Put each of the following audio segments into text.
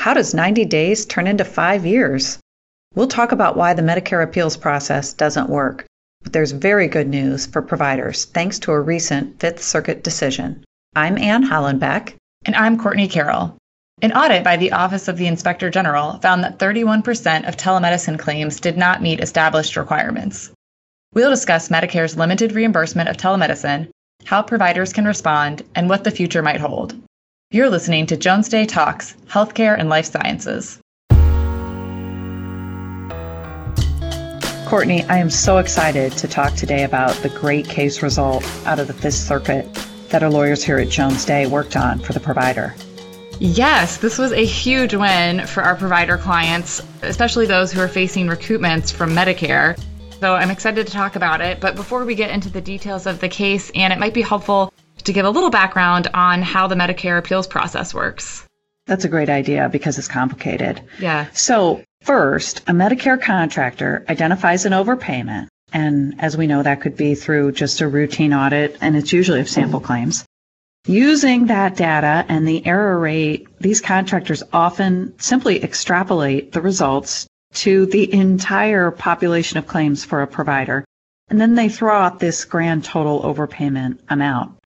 How does 90 days turn into five years? We'll talk about why the Medicare appeals process doesn't work. But there's very good news for providers thanks to a recent Fifth Circuit decision. I'm Ann Hollenbeck. And I'm Courtney Carroll. An audit by the Office of the Inspector General found that 31% of telemedicine claims did not meet established requirements. We'll discuss Medicare's limited reimbursement of telemedicine, how providers can respond, and what the future might hold. You're listening to Jones Day Talks Healthcare and Life Sciences. Courtney, I am so excited to talk today about the great case result out of the Fifth Circuit that our lawyers here at Jones Day worked on for the provider. Yes, this was a huge win for our provider clients, especially those who are facing recoupments from Medicare. So I'm excited to talk about it. But before we get into the details of the case, and it might be helpful to give a little background on how the Medicare appeals process works. That's a great idea because it's complicated. Yeah. So, first, a Medicare contractor identifies an overpayment. And as we know, that could be through just a routine audit, and it's usually of sample claims. Using that data and the error rate, these contractors often simply extrapolate the results to the entire population of claims for a provider. And then they throw out this grand total overpayment amount.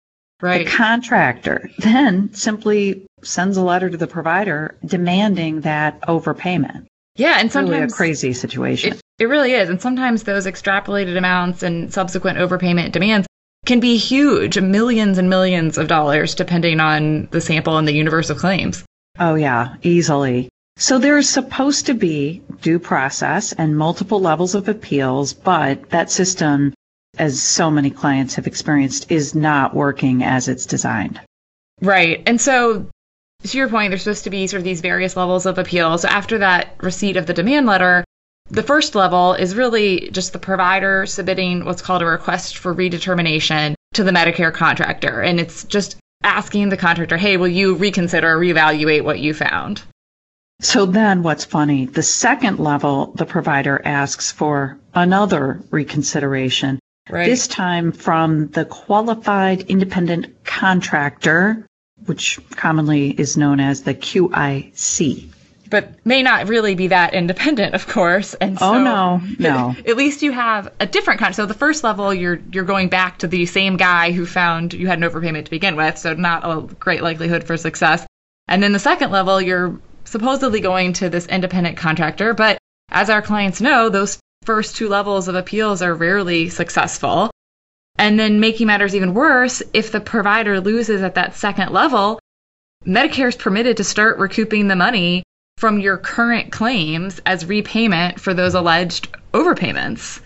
Right. The contractor then simply sends a letter to the provider demanding that overpayment. Yeah, and sometimes really a crazy situation. It, it really is. And sometimes those extrapolated amounts and subsequent overpayment demands can be huge, millions and millions of dollars, depending on the sample and the universe of claims. Oh, yeah, easily. So there's supposed to be due process and multiple levels of appeals, but that system, as so many clients have experienced, is not working as it's designed. Right. And so, to your point, there's supposed to be sort of these various levels of appeal. So after that receipt of the demand letter, the first level is really just the provider submitting what's called a request for redetermination to the Medicare contractor. And it's just asking the contractor, hey, will you reconsider or reevaluate what you found? So then what's funny, the second level, the provider asks for another reconsideration. Right. This time from the qualified independent contractor, which commonly is known as the QIC but may not really be that independent, of course. And oh, so, oh no, no. At least you have a different kind. So the first level, you're you're going back to the same guy who found you had an overpayment to begin with, so not a great likelihood for success. And then the second level, you're supposedly going to this independent contractor, but as our clients know, those first two levels of appeals are rarely successful. And then making matters even worse, if the provider loses at that second level, Medicare is permitted to start recouping the money from your current claims as repayment for those alleged overpayments.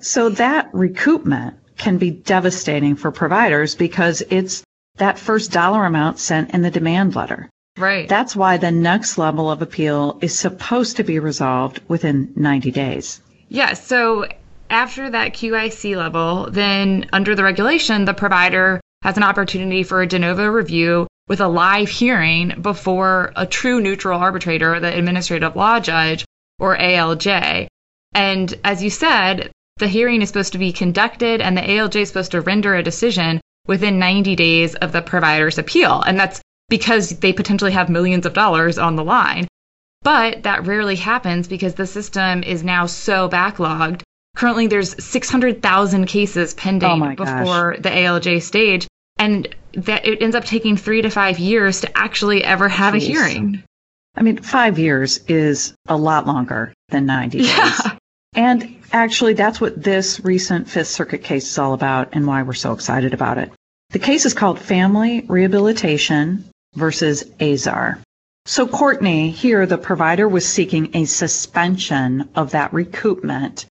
So that recoupment can be devastating for providers because it's that first dollar amount sent in the demand letter. Right. That's why the next level of appeal is supposed to be resolved within 90 days. Yeah. So after that QIC level, then under the regulation, the provider has an opportunity for a de novo review with a live hearing before a true neutral arbitrator, the administrative law judge or ALJ. And as you said, the hearing is supposed to be conducted and the ALJ is supposed to render a decision within 90 days of the provider's appeal. And that's because they potentially have millions of dollars on the line. But that rarely happens because the system is now so backlogged. Currently, there's 600,000 cases pending oh before the ALJ stage and that it ends up taking three to five years to actually ever have Jeez. a hearing. I mean, five years is a lot longer than 90 days. Yeah. And actually, that's what this recent Fifth Circuit case is all about and why we're so excited about it. The case is called Family Rehabilitation versus Azar. So, Courtney, here the provider was seeking a suspension of that recoupment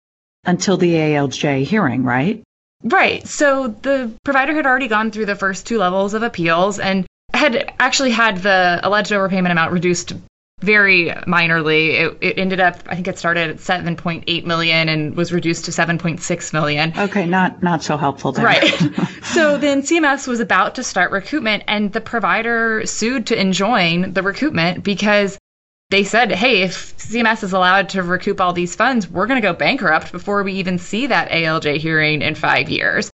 until the ALJ hearing, right? Right. So the provider had already gone through the first two levels of appeals and had actually had the alleged overpayment amount reduced very minorly. It, it ended up, I think it started at 7.8 million and was reduced to 7.6 million. Okay, not not so helpful there. Right. so then CMS was about to start recoupment and the provider sued to enjoin the recoupment because they said, hey, if CMS is allowed to recoup all these funds, we're going to go bankrupt before we even see that ALJ hearing in five years.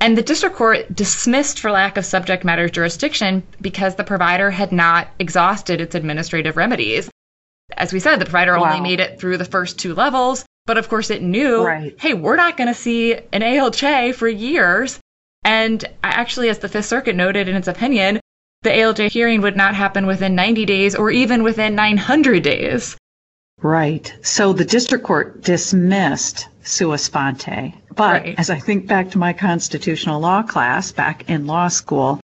And the district court dismissed for lack of subject matter jurisdiction because the provider had not exhausted its administrative remedies. As we said, the provider wow. only made it through the first two levels, but of course it knew, right. hey, we're not going to see an ALJ for years. And actually, as the Fifth Circuit noted in its opinion, the ALJ hearing would not happen within 90 days or even within 900 days. Right. So the district court dismissed sua sponte. But right. as I think back to my constitutional law class back in law school,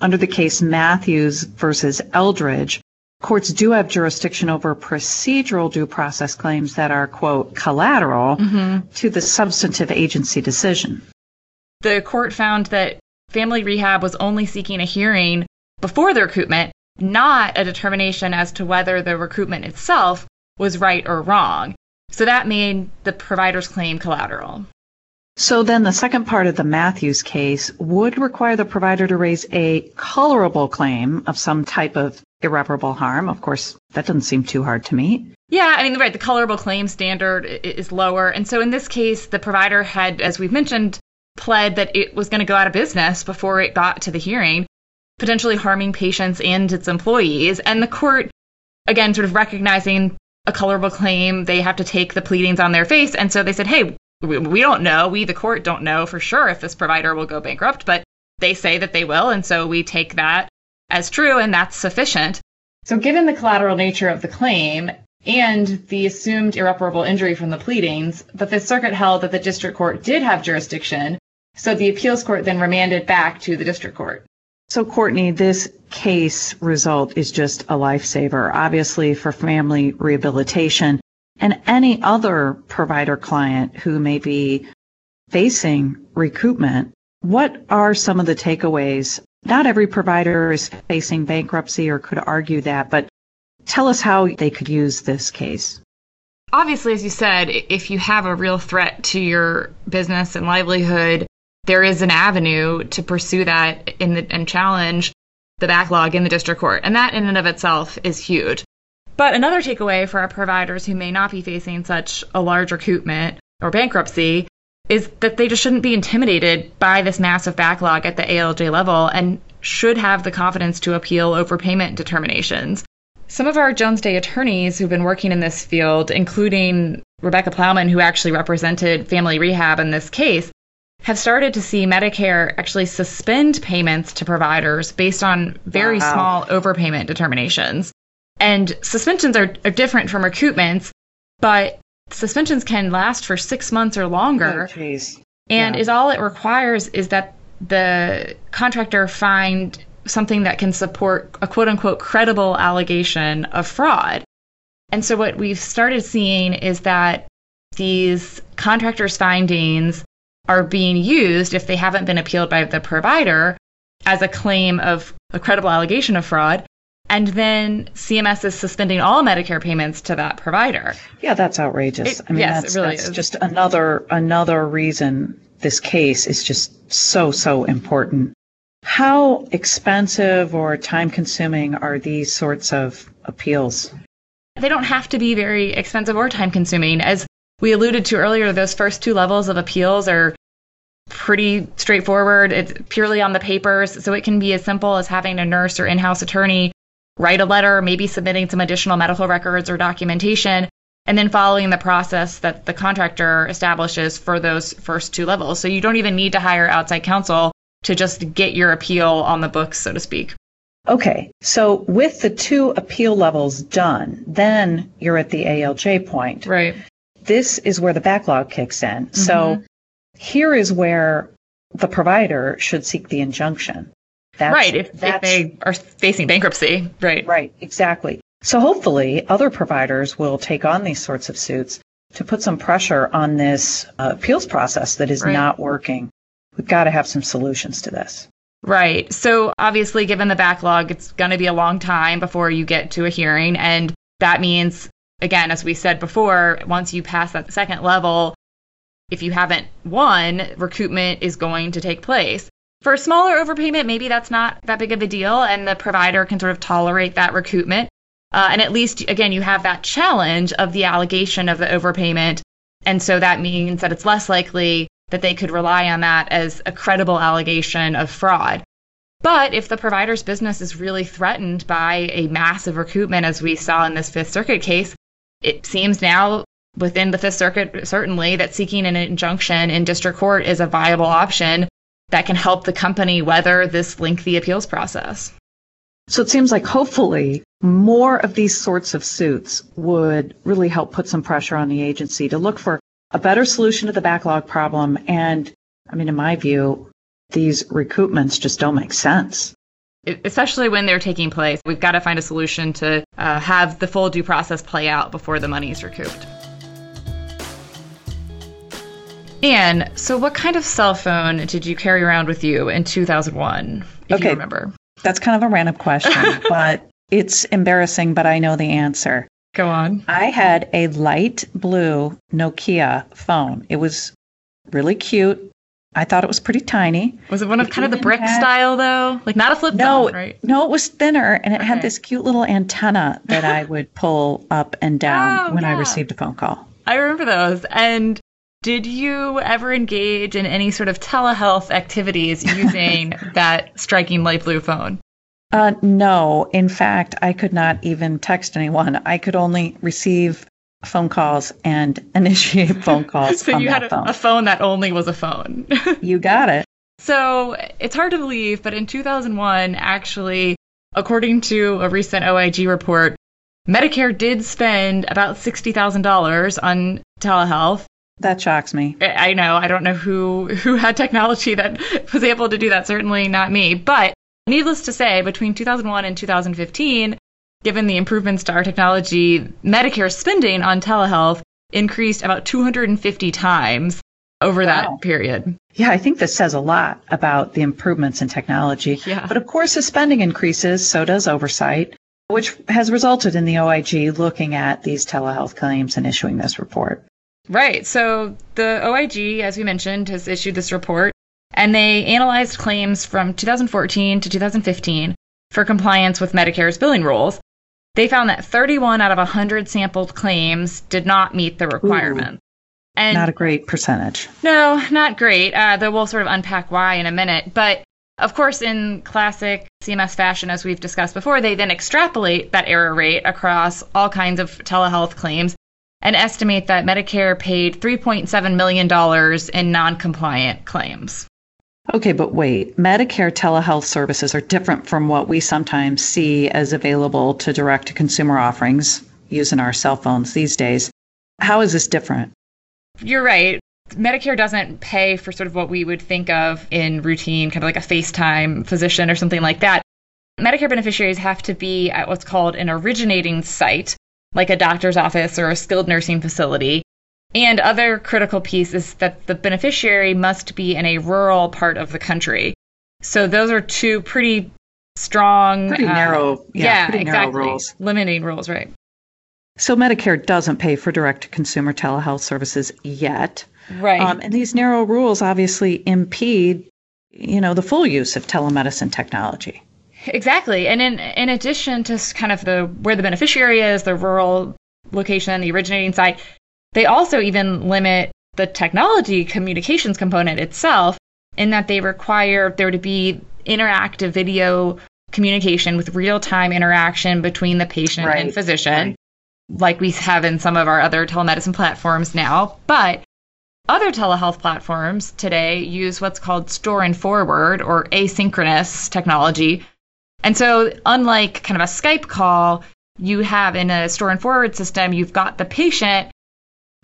under the case Mathews versus Eldridge, courts do have jurisdiction over procedural due process claims that are, quote, collateral mm-hmm. to the substantive agency decision. The court found that family rehab was only seeking a hearing before the recoupment, not a determination as to whether the recoupment itself was right or wrong. So that made the provider's claim collateral. So then the second part of the Mathews case would require the provider to raise a colorable claim of some type of irreparable harm. Of course, that doesn't seem too hard to meet. Yeah, I mean, right, the colorable claim standard is lower. And so in this case, the provider had, as we've mentioned, pled that it was going to go out of business before it got to the hearing, potentially harming patients and its employees. And the court, again, sort of recognizing a colorable claim, they have to take the pleadings on their face. And so they said, hey, we, don't know. We, the court, don't know for sure if this provider will go bankrupt, but they say that they will. And so we take that as true, and that's sufficient. So, given the collateral nature of the claim and the assumed irreparable injury from the pleadings, but the Fifth Circuit held that the district court did have jurisdiction. So the appeals court then remanded back to the district court. So, Courtney, this case result is just a lifesaver, obviously, for family rehabilitation and any other provider client who may be facing recoupment. What are some of the takeaways? Not every provider is facing bankruptcy or could argue that, but tell us how they could use this case. Obviously, as you said, if you have a real threat to your business and livelihood, there is an avenue to pursue that in the, and challenge the backlog in the district court. And that in and of itself is huge. But another takeaway for our providers who may not be facing such a large recoupment or bankruptcy is that they just shouldn't be intimidated by this massive backlog at the ALJ level and should have the confidence to appeal overpayment determinations. Some of our Jones Day attorneys who've been working in this field, including Rebecca Plowman, who actually represented Family Rehab in this case, have started to see Medicare actually suspend payments to providers based on very wow. small overpayment determinations. And suspensions are, are different from recoupments, but suspensions can last for six months or longer. Oh, and yeah. is all it requires is that the contractor find something that can support a quote unquote credible allegation of fraud. And so what we've started seeing is that these contractors' findings are being used if they haven't been appealed by the provider as a claim of a credible allegation of fraud and then CMS is suspending all Medicare payments to that provider. Yeah, that's outrageous. It, I mean, yes, that's, it really that's is. just another another reason this case is just so so important. How expensive or time consuming are these sorts of appeals? They don't have to be very expensive or time consuming. As we alluded to earlier, those first two levels of appeals are pretty straightforward. It's purely on the papers, so it can be as simple as having a nurse or in-house attorney write a letter, maybe submitting some additional medical records or documentation, and then following the process that the contractor establishes for those first two levels. So you don't even need to hire outside counsel to just get your appeal on the books, so to speak. Okay, so with the two appeal levels done, then you're at the ALJ point. Right. This is where the backlog kicks in. Mm-hmm. So here is where the provider should seek the injunction. That's, right, if, if they are facing bankruptcy. Right. Right, exactly. So hopefully other providers will take on these sorts of suits to put some pressure on this uh, appeals process that is right. not working. We've got to have some solutions to this. Right. So obviously, given the backlog, it's going to be a long time before you get to a hearing. And that means, again, as we said before, once you pass that second level, if you haven't won, recoupment is going to take place. For a smaller overpayment, maybe that's not that big of a deal, and the provider can sort of tolerate that recoupment. Uh, and at least, again, you have that challenge of the allegation of the overpayment. And so that means that it's less likely that they could rely on that as a credible allegation of fraud. But if the provider's business is really threatened by a massive recoupment, as we saw in this Fifth Circuit case, it seems now within the Fifth Circuit, certainly, that seeking an injunction in district court is a viable option that can help the company weather this lengthy appeals process. So it seems like hopefully more of these sorts of suits would really help put some pressure on the agency to look for a better solution to the backlog problem. And I mean, in my view, these recoupments just don't make sense. Especially when they're taking place. We've got to find a solution to uh, have the full due process play out before the money is recouped. Anne, so what kind of cell phone did you carry around with you in 2001, if okay. you remember? That's kind of a random question, but it's embarrassing, but I know the answer. Go on. I had a light blue Nokia phone. It was really cute. I thought it was pretty tiny. Was it one of it kind of the brick had, style though? Like not a flip no, phone, right? No, it was thinner and it okay. had this cute little antenna that I would pull up and down oh, when yeah. I received a phone call. I remember those. And did you ever engage in any sort of telehealth activities using that striking light blue phone? Uh, no. In fact, I could not even text anyone. I could only receive phone calls and initiate phone calls. so you had a phone. a phone that only was a phone. you got it. So it's hard to believe, but in 2001, actually, according to a recent OIG report, Medicare did spend about $60,000 on telehealth that shocks me. I know. I don't know who who had technology that was able to do that. Certainly not me. But needless to say, between 2001 and 2015, given the improvements to our technology, Medicare spending on telehealth increased about 250 times over wow. that period. Yeah, I think this says a lot about the improvements in technology. Yeah. But of course, as spending increases, so does oversight, which has resulted in the OIG looking at these telehealth claims and issuing this report. Right. So the OIG, as we mentioned, has issued this report, and they analyzed claims from 2014 to 2015 for compliance with Medicare's billing rules. They found that 31 out of 100 sampled claims did not meet the requirement. And not a great percentage. No, not great. Uh, though we'll sort of unpack why in a minute. But of course, in classic CMS fashion, as we've discussed before, they then extrapolate that error rate across all kinds of telehealth claims and estimate that Medicare paid $3.7 million in non compliant claims. Okay, but wait. Medicare telehealth services are different from what we sometimes see as available to direct to consumer offerings using our cell phones these days. How is this different? You're right. Medicare doesn't pay for sort of what we would think of in routine, kind of like a FaceTime physician or something like that. Medicare beneficiaries have to be at what's called an originating site, like a doctor's office or a skilled nursing facility. And other critical piece is that the beneficiary must be in a rural part of the country. So those are two pretty strong, pretty uh, narrow, yeah, yeah pretty exactly, narrow rules. limiting rules, right? So Medicare doesn't pay for direct-to-consumer telehealth services yet, right? Um, and these narrow rules obviously impede, you know, the full use of telemedicine technology. Exactly. And in in addition to kind of the where the beneficiary is, the rural location, the originating site, they also even limit the technology communications component itself in that they require there to be interactive video communication with real-time interaction between the patient right. and physician right. like we have in some of our other telemedicine platforms now but other telehealth platforms today use what's called store and forward or asynchronous technology and so, unlike kind of a Skype call, you have in a store and forward system, you've got the patient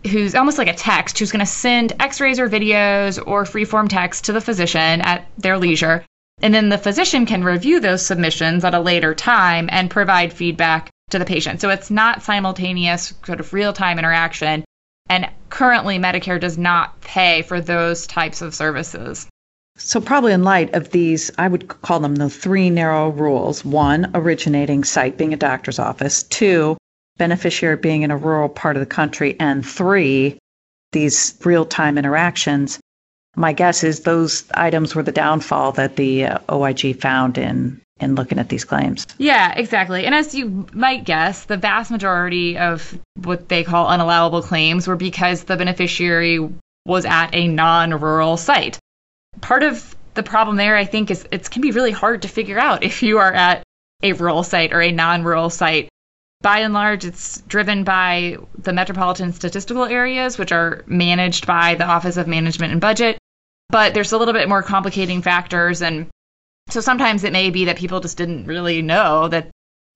who's almost like a text who's going to send x rays or videos or freeform text to the physician at their leisure. And then the physician can review those submissions at a later time and provide feedback to the patient. So it's not simultaneous, sort of real time interaction. And currently, Medicare does not pay for those types of services. So, probably in light of these, I would call them the three narrow rules one, originating site being a doctor's office, two, beneficiary being in a rural part of the country, and three, these real time interactions. My guess is those items were the downfall that the uh, OIG found in in looking at these claims. Yeah, exactly. And as you might guess, the vast majority of what they call unallowable claims were because the beneficiary was at a non rural site. Part of the problem there, I think, is it can be really hard to figure out if you are at a rural site or a non rural site. By and large, it's driven by the metropolitan statistical areas, which are managed by the Office of Management and Budget. But there's a little bit more complicating factors. And so sometimes it may be that people just didn't really know that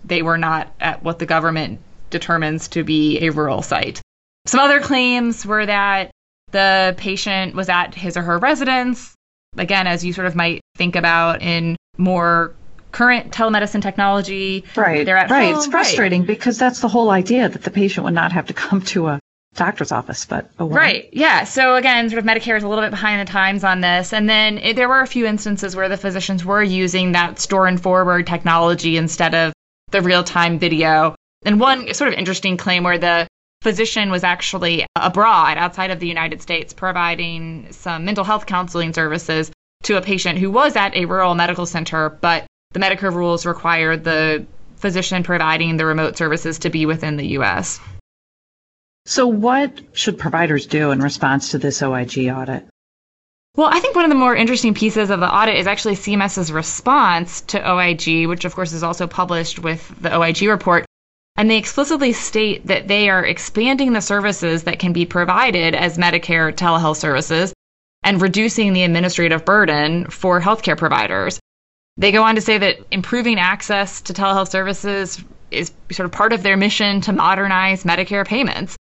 they were not at what the government determines to be a rural site. Some other claims were that the patient was at his or her residence. Again, as you sort of might think about in more current telemedicine technology. Right. They're at right. Home. It's frustrating right. because that's the whole idea that the patient would not have to come to a doctor's office, but oh well. right, yeah. So again, sort of Medicare is a little bit behind the times on this, and then it, there were a few instances where the physicians were using that store and forward technology instead of the real time video. And one sort of interesting claim where the physician was actually abroad outside of the United States providing some mental health counseling services to a patient who was at a rural medical center, but the Medicare rules require the physician providing the remote services to be within the U.S. So, what should providers do in response to this OIG audit? Well, I think one of the more interesting pieces of the audit is actually CMS's response to OIG, which of course is also published with the OIG report. And they explicitly state that they are expanding the services that can be provided as Medicare telehealth services and reducing the administrative burden for healthcare providers. They go on to say that improving access to telehealth services is sort of part of their mission to modernize Medicare payments.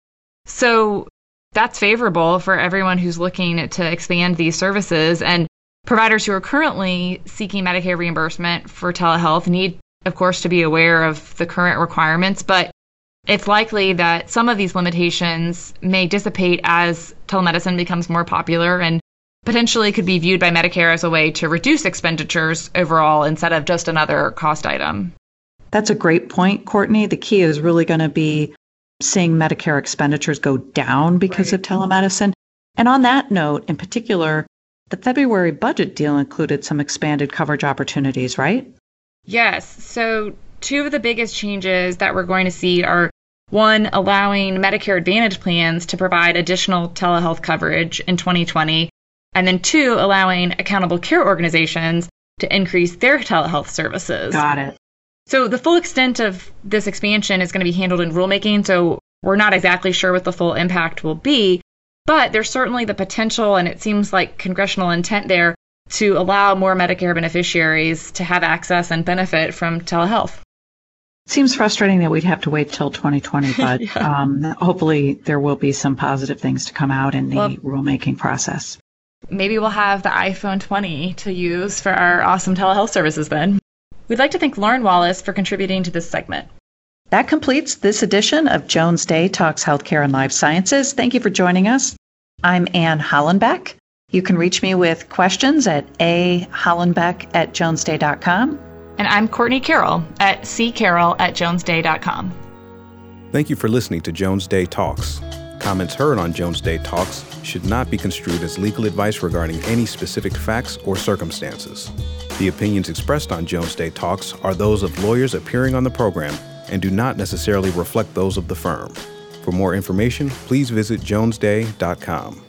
So that's favorable for everyone who's looking to expand these services. And providers who are currently seeking Medicare reimbursement for telehealth need, of course, to be aware of the current requirements, but it's likely that some of these limitations may dissipate as telemedicine becomes more popular and potentially could be viewed by Medicare as a way to reduce expenditures overall instead of just another cost item. That's a great point, Courtney. The key is really going to be seeing Medicare expenditures go down because right. of telemedicine. And on that note, in particular, the February budget deal included some expanded coverage opportunities, right? Yes. So, two of the biggest changes that we're going to see are one, allowing Medicare Advantage plans to provide additional telehealth coverage in 2020, and then two, allowing accountable care organizations to increase their telehealth services. Got it. So the full extent of this expansion is going to be handled in rulemaking. So we're not exactly sure what the full impact will be, but there's certainly the potential, and it seems like congressional intent there to allow more Medicare beneficiaries to have access and benefit from telehealth. Seems frustrating that we'd have to wait till 2020, but yeah. um, hopefully there will be some positive things to come out in the well, rulemaking process. Maybe we'll have the iPhone 20 to use for our awesome telehealth services then. We'd like to thank Lauren Wallace for contributing to this segment. That completes this edition of Jones Day Talks Healthcare and Life Sciences. Thank you for joining us. I'm Anne Hollenbeck. You can reach me with questions at ahollenbeck at jonesday.com. And I'm Courtney Carroll at ccarroll at jonesday.com. Thank you for listening to Jones Day Talks. Comments heard on Jones Day Talks should not be construed as legal advice regarding any specific facts or circumstances. The opinions expressed on Jones Day Talks are those of lawyers appearing on the program and do not necessarily reflect those of the firm. For more information, please visit jonesday.com.